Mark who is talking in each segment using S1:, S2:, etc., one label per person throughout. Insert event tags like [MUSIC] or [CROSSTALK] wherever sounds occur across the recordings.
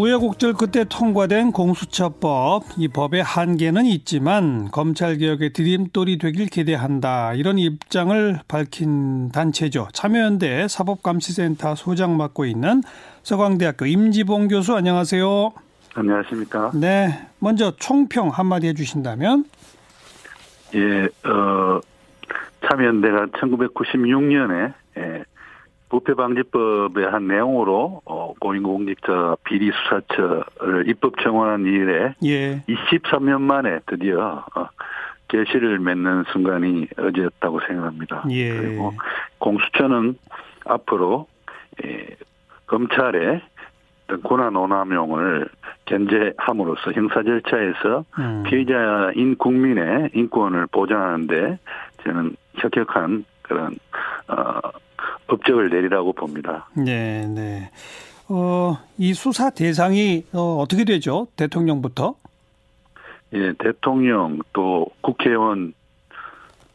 S1: 우여곡절 끝에 통과된 공수처법 이 법의 한계는 있지만 검찰 개혁의 디딤돌이 되길 기대한다 이런 입장을 밝힌 단체죠 참여연대 사법감시센터 소장 맡고 있는 서강대학교 임지봉 교수 안녕하세요.
S2: 안녕하십니까.
S1: 네, 먼저 총평 한마디 해주신다면.
S2: 예, 어, 참여연대가 1996년에 예, 부패방지법의 한 내용으로 어, 고인공직자 비리 수사처를 입법 청원한 이래 예. 23년 만에 드디어 어, 개시를 맺는 순간이 어제였다고 생각합니다. 예. 그리고 공수처는 앞으로 예, 검찰의 권한 오남용을 견제함으로써 형사 절차에서 음. 피해자인 국민의 인권을 보장하는데 저는 혁혁한 그런 어, 법적을 내리라고 봅니다.
S1: 네, 네. 어, 이 수사 대상이 어, 어떻게 되죠? 대통령부터?
S2: 예, 대통령 또 국회의원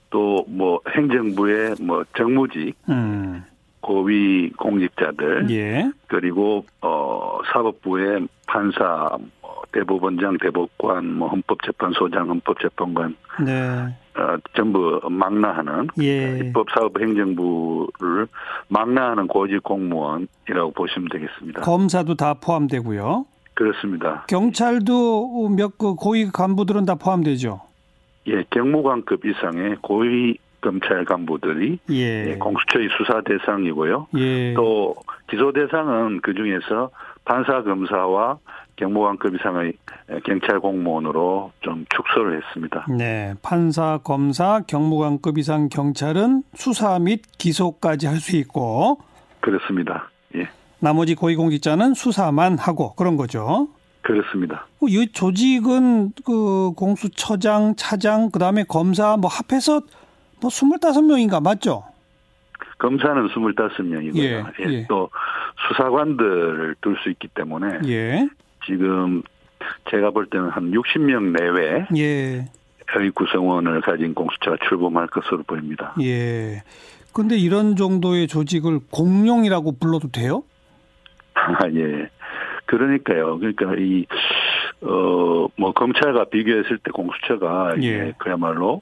S2: 또 뭐 행정부의 뭐 정무직 음. 고위 공직자들 예. 그리고 어 사법부의 판사 뭐 대법원장 대법관 뭐 헌법재판소장 헌법재판관 네. 어, 전부 망라하는 예. 입법사업 행정부를 망라하는 고직 공무원이라고 보시면 되겠습니다.
S1: 검사도 다 포함되고요.
S2: 그렇습니다.
S1: 경찰도 몇 그 고위 간부들은 다 포함되죠.
S2: 예, 경무관급 이상의 고위 검찰 간부들이 예. 예. 공수처의 수사 대상이고요. 예. 또 기소 대상은 그 중에서 판사 검사와 경무관급 이상의 경찰 공무원으로 좀 축소를 했습니다.
S1: 네, 판사, 검사, 경무관급 이상 경찰은 수사 및 기소까지 할 수 있고
S2: 그렇습니다. 예.
S1: 나머지 고위공직자는 수사만 하고 그런 거죠.
S2: 그렇습니다.
S1: 뭐이 조직은 그 공수처장, 차장, 그다음에 검사 뭐 합해서 뭐 25명인가 맞죠?
S2: 검사는 25명이고요. 예, 예. 예. 또 수사관들을 둘 수 있기 때문에 예. 지금 제가 볼 때는 한 60명 내외 예. 의 구성원을 가진 공수처가 출범할 것으로 보입니다.
S1: 예. 근데 이런 정도의 조직을 공룡이라고 불러도 돼요? [LAUGHS]
S2: 아, 예. 그러니까요. 그러니까 이, 어, 뭐, 검찰과 비교했을 때 공수처가 예. 그야말로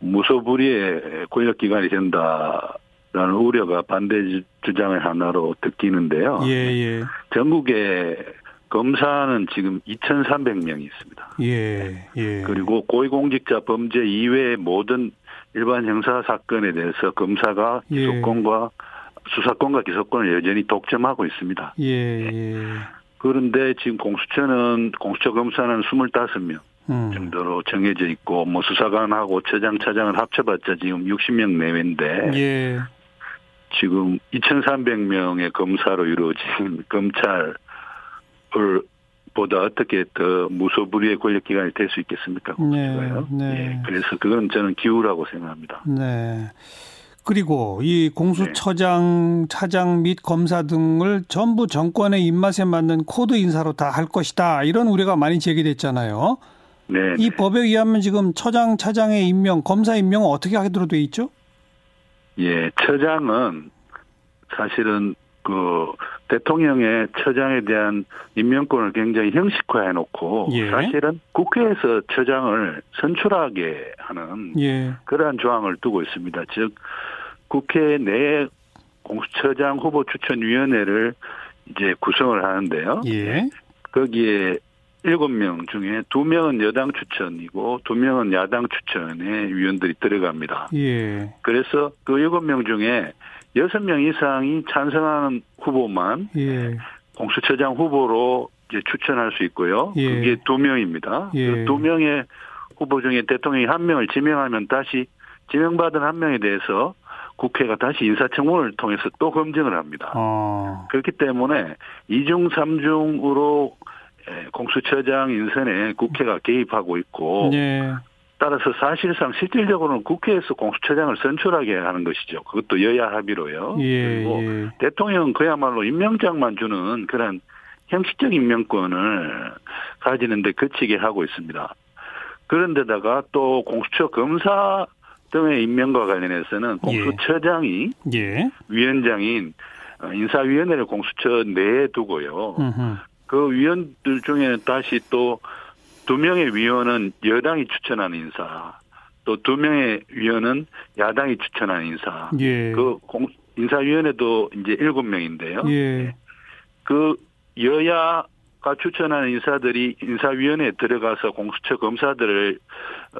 S2: 무소불위의 권력기관이 된다라는 우려가 반대 주장의 하나로 듣기는데요. 예, 예. 전국에 검사는 지금 2,300명이 있습니다. 예, 예. 그리고 고위공직자 범죄 이외의 모든 일반 형사 사건에 대해서 검사가 예. 기소권과 수사권과 기소권을 여전히 독점하고 있습니다. 예, 예. 그런데 지금 공수처는 공수처 검사는 25명. 음. 정도로 정해져 있고 뭐 수사관하고 처장 차장을 합쳐봤자 지금 60명 내외인데 예. 지금 2,300명의 검사로 이루어진 검찰 을 보다 어떻게 더 무소불위의 권력기관이 될 수 있겠습니까? 네, 네. 예, 그래서 그건 저는 기우라고 생각합니다.
S1: 네. 그리고 이 공수처장, 네. 차장 및 검사 등을 전부 정권의 입맛에 맞는 코드 인사로 다 할 것이다. 이런 우려가 많이 제기됐잖아요. 네. 이 법에 의하면 지금 처장, 차장의 임명, 검사 임명은 어떻게 하기로 돼 있죠?
S2: 예, 처장은 사실은 그 대통령의 처장에 대한 임명권을 굉장히 형식화해 놓고 예. 사실은 국회에서 처장을 선출하게 하는 예. 그러한 조항을 두고 있습니다. 즉 국회 내 공수처장 후보 추천위원회를 이제 구성을 하는데요. 예. 거기에 일곱 명 중에 두 명은 여당 추천이고 두 명은 야당 추천의 위원들이 들어갑니다. 예. 그래서 그 일곱 명 중에 여섯 명 이상이 찬성하는 후보만 예. 공수처장 후보로 이제 추천할 수 있고요. 예. 그게 두 명입니다. 예. 그두 명의 후보 중에 대통령이 한 명을 지명하면 다시 지명받은 한 명에 대해서 국회가 다시 인사청문을 통해서 또 검증을 합니다. 어. 그렇기 때문에 이중삼중으로 예, 공수처장 인선에 국회가 개입하고 있고 네. 따라서 사실상 실질적으로는 국회에서 공수처장을 선출하게 하는 것이죠. 그것도 여야 합의로요. 예, 그리고 예. 대통령은 그야말로 임명장만 주는 그런 형식적 임명권을 가지는데 그치게 하고 있습니다. 그런데다가 또 공수처 검사 등의 임명과 관련해서는 예. 공수처장이 예. 위원장인 인사위원회를 공수처 내에 두고요. 음흠. 그 위원들 중에 다시 또 두 명의 위원은 여당이 추천한 인사, 또 두 명의 위원은 야당이 추천한 인사.
S1: 예.
S2: 그 공, 인사위원회도 이제 일곱 명인데요.
S1: 예.
S2: 그 여야가 추천하는 인사들이 인사위원회에 들어가서 공수처 검사들을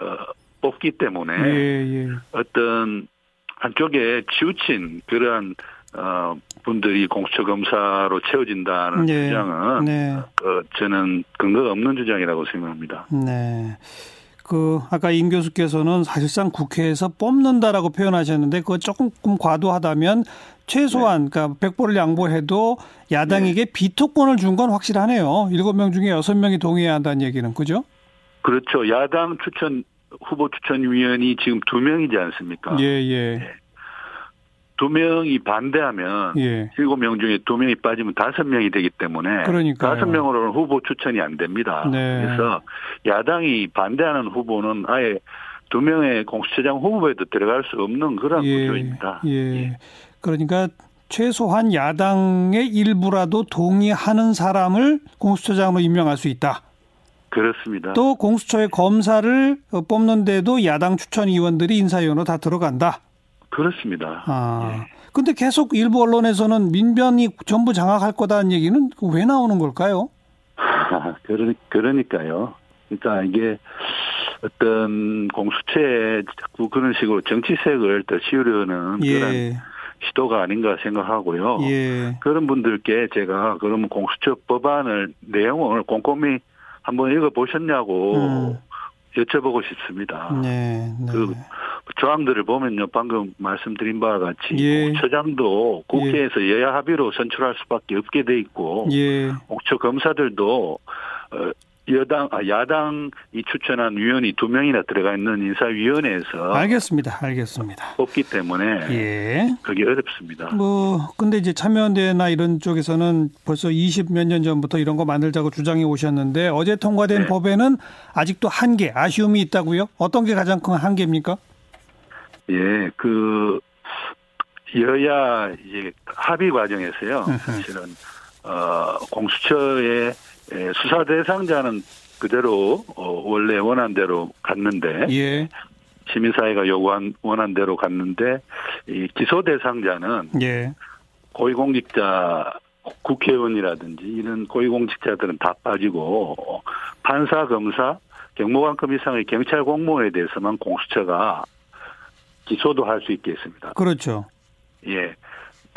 S2: 어, 뽑기 때문에
S1: 예, 예.
S2: 어떤 한쪽에 치우친 그러한 어, 분들이 공수처 검사로 채워진다는
S1: 네.
S2: 주장은
S1: 네.
S2: 어, 저는 근거가 없는 주장이라고 생각합니다.
S1: 네. 그 아까 임 교수께서는 사실상 국회에서 뽑는다라고 표현하셨는데 그거 조금 과도하다면 최소한 그러니까 백보를 양보해도 야당에게 비토권을 준 건 확실하네요. 일곱 명 중에 여섯 명이 동의해야 한다는 얘기는 그죠?
S2: 그렇죠. 야당 추천 후보 추천위원이 지금 두 명이지 않습니까?
S1: 예, 예.
S2: 두 명이 반대하면
S1: 예.
S2: 일곱 명 중에 두 명이 빠지면 다섯 명이 되기 때문에. 다섯 명으로는 후보 추천이 안 됩니다.
S1: 네.
S2: 그래서 야당이 반대하는 후보는 아예 두 명의 공수처장 후보에도 들어갈 수 없는 그런
S1: 예.
S2: 구조입니다.
S1: 예. 그러니까 최소한 야당의 일부라도 동의하는 사람을 공수처장으로 임명할 수 있다.
S2: 그렇습니다.
S1: 또 공수처의 검사를 뽑는데도 야당 추천 위원들이 인사위원으로 다 들어간다.
S2: 그렇습니다.
S1: 아. 근데 계속 일부 언론에서는 민변이 전부 장악할 거다는 얘기는 왜 나오는 걸까요? [LAUGHS]
S2: 그러, 그러니까요. 그러니까 이게 어떤 공수처에 자꾸 그런 식으로 정치색을 더 씌우려는 그런
S1: 예.
S2: 시도가 아닌가 생각하고요.
S1: 예.
S2: 그런 분들께 제가 그러면 공수처 법안을 내용을 꼼꼼히 한번 읽어 보셨냐고
S1: 음.
S2: 여쭤보고 싶습니다.
S1: 네. 네.
S2: 그 조항들을 보면요, 방금 말씀드린 바와 같이
S1: 예.
S2: 공처장도 국회에서 여야 합의로 선출할 수밖에 없게 돼 있고
S1: 예.
S2: 공처 검사들도 어, 여당, 아, 야당이 추천한 위원이 두 명이나 들어가 있는 인사위원회에서
S1: 알겠습니다. 알겠습니다.
S2: 뽑기 때문에
S1: 예.
S2: 그게 어렵습니다.
S1: 뭐 근데 이제 참여연대나 이런 쪽에서는 벌써 20몇 년 전부터 이런 거 만들자고 주장해 오셨는데 어제 통과된
S2: 네.
S1: 법에는 아직도 한계 아쉬움이 있다고요? 어떤 게 가장 큰 한계입니까?
S2: 예, 그 여야 이제 합의 과정에서요. 사실은 어 공수처의 예, 수사 대상자는 그대로 어, 원래 원한 대로 갔는데
S1: 예.
S2: 시민사회가 요구한 원한 대로 갔는데 이 기소 대상자는
S1: 예.
S2: 고위공직자 국회의원이라든지 이런 고위공직자들은 다 빠지고 판사, 검사, 경무관급 이상의 경찰 공무원에 대해서만 공수처가 기소도 할 수 있게 했습니다.
S1: 그렇죠.
S2: 예.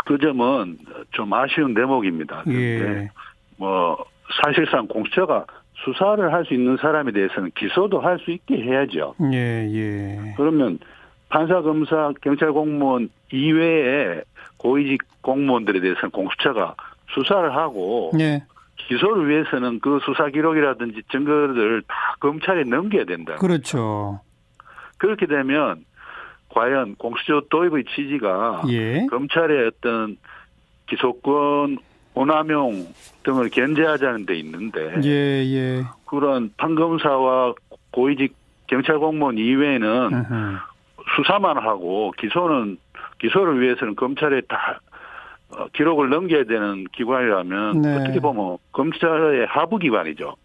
S2: 그 점은 좀 아쉬운 대목입니다. 그런데
S1: 예.
S2: 뭐 사실상 공수처가 수사를 할 수 있는 사람에 대해서는 기소도 할 수 있게 해야죠.
S1: 예, 예.
S2: 그러면 판사, 검사, 경찰 공무원 이외에 고위직 공무원들에 대해서는 공수처가 수사를 하고
S1: 예.
S2: 기소를 위해서는 그 수사 기록이라든지 증거를 다 검찰에 넘겨야 된다.
S1: 그렇죠.
S2: 그렇게 되면 과연 공수처 도입의 취지가
S1: 예.
S2: 검찰의 어떤 기소권 오남용 등을 견제하자는 데 있는데
S1: 예, 예.
S2: 그런 판검사와 고위직 경찰 공무원 이외에는
S1: 음흠.
S2: 수사만 하고 기소는 기소를 위해서는 검찰에 다 어, 기록을 넘겨야 되는 기관이라면
S1: 네.
S2: 어떻게 보면 검찰의 하부 기관이죠.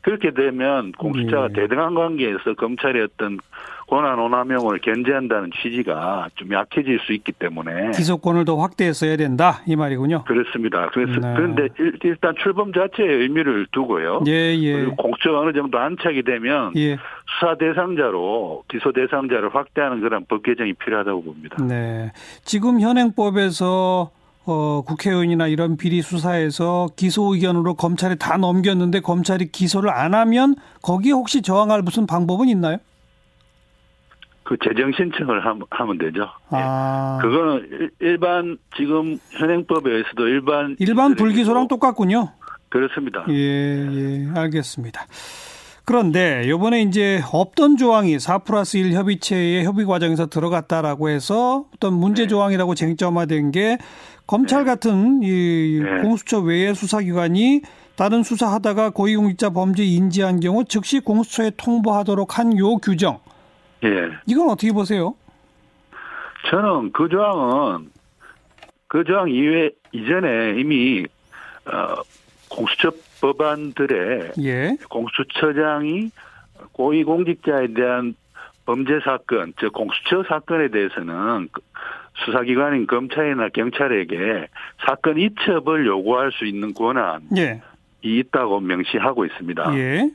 S2: 그렇게 되면 공수처가
S1: 예.
S2: 대등한 관계에서 검찰의 어떤 권한 오남용을 견제한다는 취지가 좀 약해질 수 있기 때문에
S1: 기소권을 더 확대했어야 된다 이 말이군요.
S2: 그렇습니다. 그래서
S1: 네.
S2: 그런데 일- 일단 출범 자체에 의미를 두고요.
S1: 예, 예.
S2: 공수처가 어느 정도 안착이 되면
S1: 예.
S2: 수사 대상자로 기소 대상자를 확대하는 그런 법 개정이 필요하다고 봅니다.
S1: 네. 지금 현행법에서 어, 국회의원이나 이런 비리 수사에서 기소 의견으로 검찰에 다 넘겼는데 검찰이 기소를 안 하면 거기에 혹시 저항할 무슨 방법은 있나요?
S2: 그 재정 신청을 함- 하면 되죠. 예.
S1: 아.
S2: 그거는 일- 일반 지금 현행법에 의해서도 일반
S1: 일반 불기소랑 똑같군요.
S2: 그렇습니다.
S1: 예, 예, 알겠습니다. 그런데 요번에 이제 없던 조항이 4 플러스 1 협의체의 협의 과정에서 들어갔다라고 해서 어떤 문제
S2: 네.
S1: 조항이라고 쟁점화된 게 검찰 같은 이
S2: 네.
S1: 공수처 외의 수사기관이 다른 수사하다가 고위공직자 범죄 인지한 경우 즉시 공수처에 통보하도록 한 요 규정.
S2: 예.
S1: 이건 어떻게 보세요?
S2: 저는 그 조항은 그 조항 이외 이전에 이미 어 공수처 법안들의 예. 공수처장이 고위공직자에 대한 범죄 사건, 즉 공수처 사건에 대해서는 그 수사기관인 검찰이나 경찰에게 사건 이첩을 요구할 수 있는 권한이 예. 있다고 명시하고 있습니다. 예.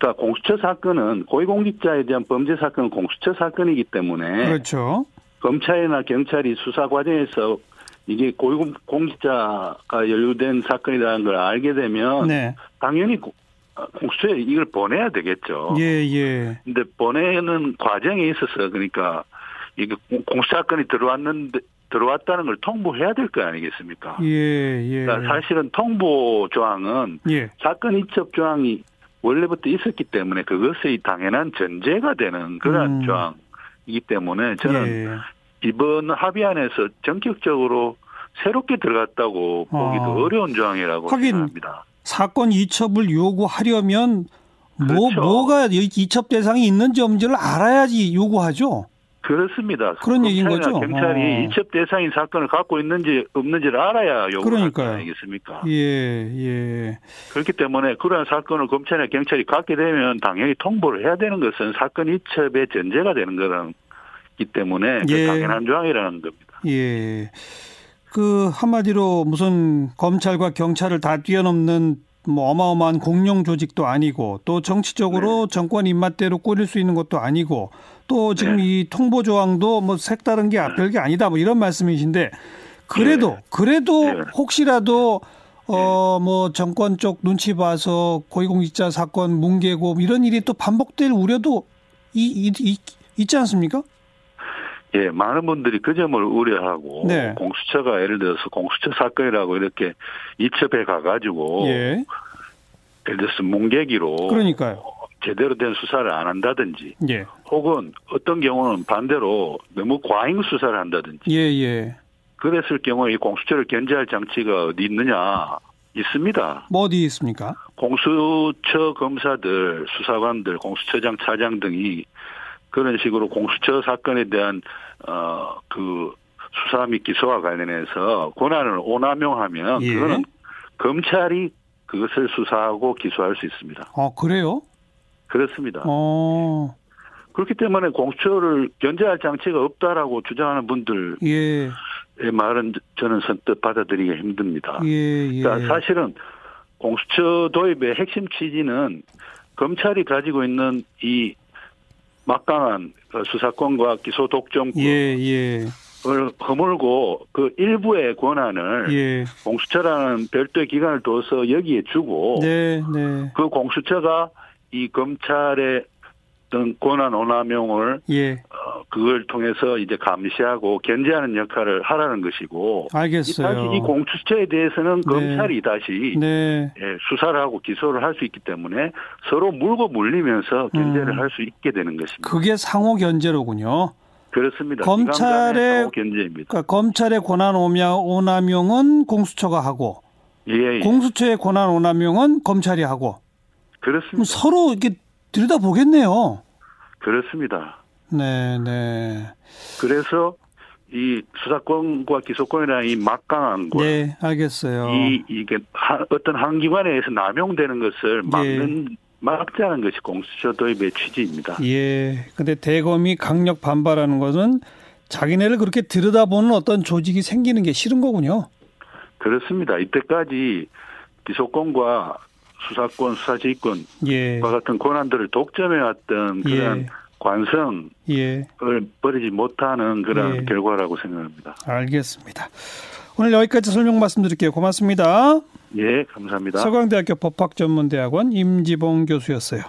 S2: 그러니까 공수처 사건은 고위공직자에 대한 범죄 사건은 공수처 사건이기 때문에
S1: 그렇죠.
S2: 검찰이나 경찰이 수사 과정에서 이게 고위공직자가 연루된 사건이라는 걸 알게 되면 네. 당연히 공수처에 이걸 보내야 되겠죠.
S1: 예, 예.
S2: 근데 보내는 과정에 있어서 그러니까 이게 공수 사건이 들어왔는데 들어왔다는 걸 통보해야 될 거 아니겠습니까?
S1: 예, 예.
S2: 그러니까 사실은 통보 조항은 예. 사건 이첩 조항이 원래부터 있었기 때문에 그것의 당연한 전제가 되는 그러한 음. 조항이기 때문에 저는 예. 이번 합의안에서 전격적으로 새롭게 들어갔다고 보기도 아. 어려운 조항이라고 생각합니다.
S1: 사건 이첩을 요구하려면 뭐, 그렇죠. 뭐 뭐가 이첩 대상이 있는지 없는지를 알아야지 요구하죠.
S2: 그렇습니다.
S1: 그런 얘기인 거죠.
S2: 경찰이 어. 이첩 대상인 사건을 갖고 있는지 없는지를 알아야 요구할 거 아니겠습니까?
S1: 예, 예.
S2: 그렇기 때문에 그러한 사건을 검찰이나 경찰이 갖게 되면 당연히 통보를 해야 되는 것은 사건 이첩의 전제가 되는 거기 때문에 그 예. 당연한 조항이라는 겁니다.
S1: 예. 그 한마디로 무슨 검찰과 경찰을 다 뛰어넘는 뭐 어마어마한 공룡 조직도 아니고 또 정치적으로 네. 정권 입맛대로 꾸릴 수 있는 것도 아니고 또 지금 네. 이 통보 조항도 뭐 색다른 게 네. 별게 아니다 뭐 이런 말씀이신데 그래도 네. 그래도 네. 혹시라도 어 뭐 정권 쪽 눈치 봐서 고위공직자 사건 뭉개고 이런 일이 또 반복될 우려도 이, 이, 이 있지 않습니까?
S2: 예, 많은 분들이 그 점을 우려하고 네. 공수처가 예를 들어서 공수처 사건이라고 이렇게 이첩해 가가지고 예. 예를 들어서 뭉개기로
S1: 그러니까요.
S2: 제대로 된 수사를 안 한다든지 예. 혹은 어떤 경우는 반대로 너무 과잉 수사를 한다든지
S1: 예, 예.
S2: 그랬을 경우에 이 공수처를 견제할 장치가 어디 있느냐 있습니다.
S1: 뭐 어디 있습니까?
S2: 공수처 검사들, 수사관들, 공수처장, 차장 등이 그런 식으로 공수처 사건에 대한 어그 수사 및 기소와 관련해서 권한을 오남용하면 예. 그거는 검찰이 그것을 수사하고 기소할 수 있습니다.
S1: 아 그래요?
S2: 그렇습니다.
S1: 어.
S2: 그렇기 때문에 공수처를 견제할 장치가 없다라고 주장하는 분들 예. 의 말은 저는 선뜻 받아들이기 힘듭니다.
S1: 예, 예.
S2: 그러니까 사실은 공수처 도입의 핵심 취지는 검찰이 가지고 있는 이 막강한 그 수사권과 기소 독점권을 예, 예. 허물고 그 일부의 권한을 예. 공수처라는 별도의 기관을 둬서 여기에 주고 네, 네. 그 공수처가 이 검찰의 어떤 권한 오남용을 예. 어, 그걸 통해서 이제 감시하고 견제하는 역할을 하라는 것이고
S1: 알겠어요.
S2: 다시 이 공수처에 대해서는 네. 검찰이 다시 네. 예, 수사를 하고 기소를 할 수 있기 때문에 서로 물고 물리면서 견제를 음. 할수 있게 되는 것입니다.
S1: 그게 상호 견제로군요.
S2: 그렇습니다.
S1: 검찰의
S2: 견제입니다.
S1: 그러니까 검찰의 권한 오남용은 공수처가 하고 예, 예. 공수처의 권한 오남용은 검찰이 하고
S2: 그렇습니다.
S1: 서로 이렇게 들여다 보겠네요.
S2: 그렇습니다.
S1: 네, 네.
S2: 그래서 이 수사권과 기소권이라는 이 막강한 것.
S1: 네, 알겠어요.
S2: 이, 이게 하, 어떤 한 기관에 의해서 남용되는 것을 막는, 예. 막자는 것이 공수처 도입의 취지입니다.
S1: 예. 근데 대검이 강력 반발하는 것은 자기네를 그렇게 들여다보는 어떤 조직이 생기는 게 싫은 거군요.
S2: 그렇습니다. 이때까지 기소권과 수사권, 수사지휘권과 예. 같은 권한들을 독점해왔던 그런 예. 관성을 예. 버리지 못하는 그런 예. 결과라고 생각합니다.
S1: 알겠습니다. 오늘 여기까지 설명 말씀드릴게요. 고맙습니다.
S2: 예, 감사합니다.
S1: 서강대학교 법학전문대학원 임지봉 교수였어요.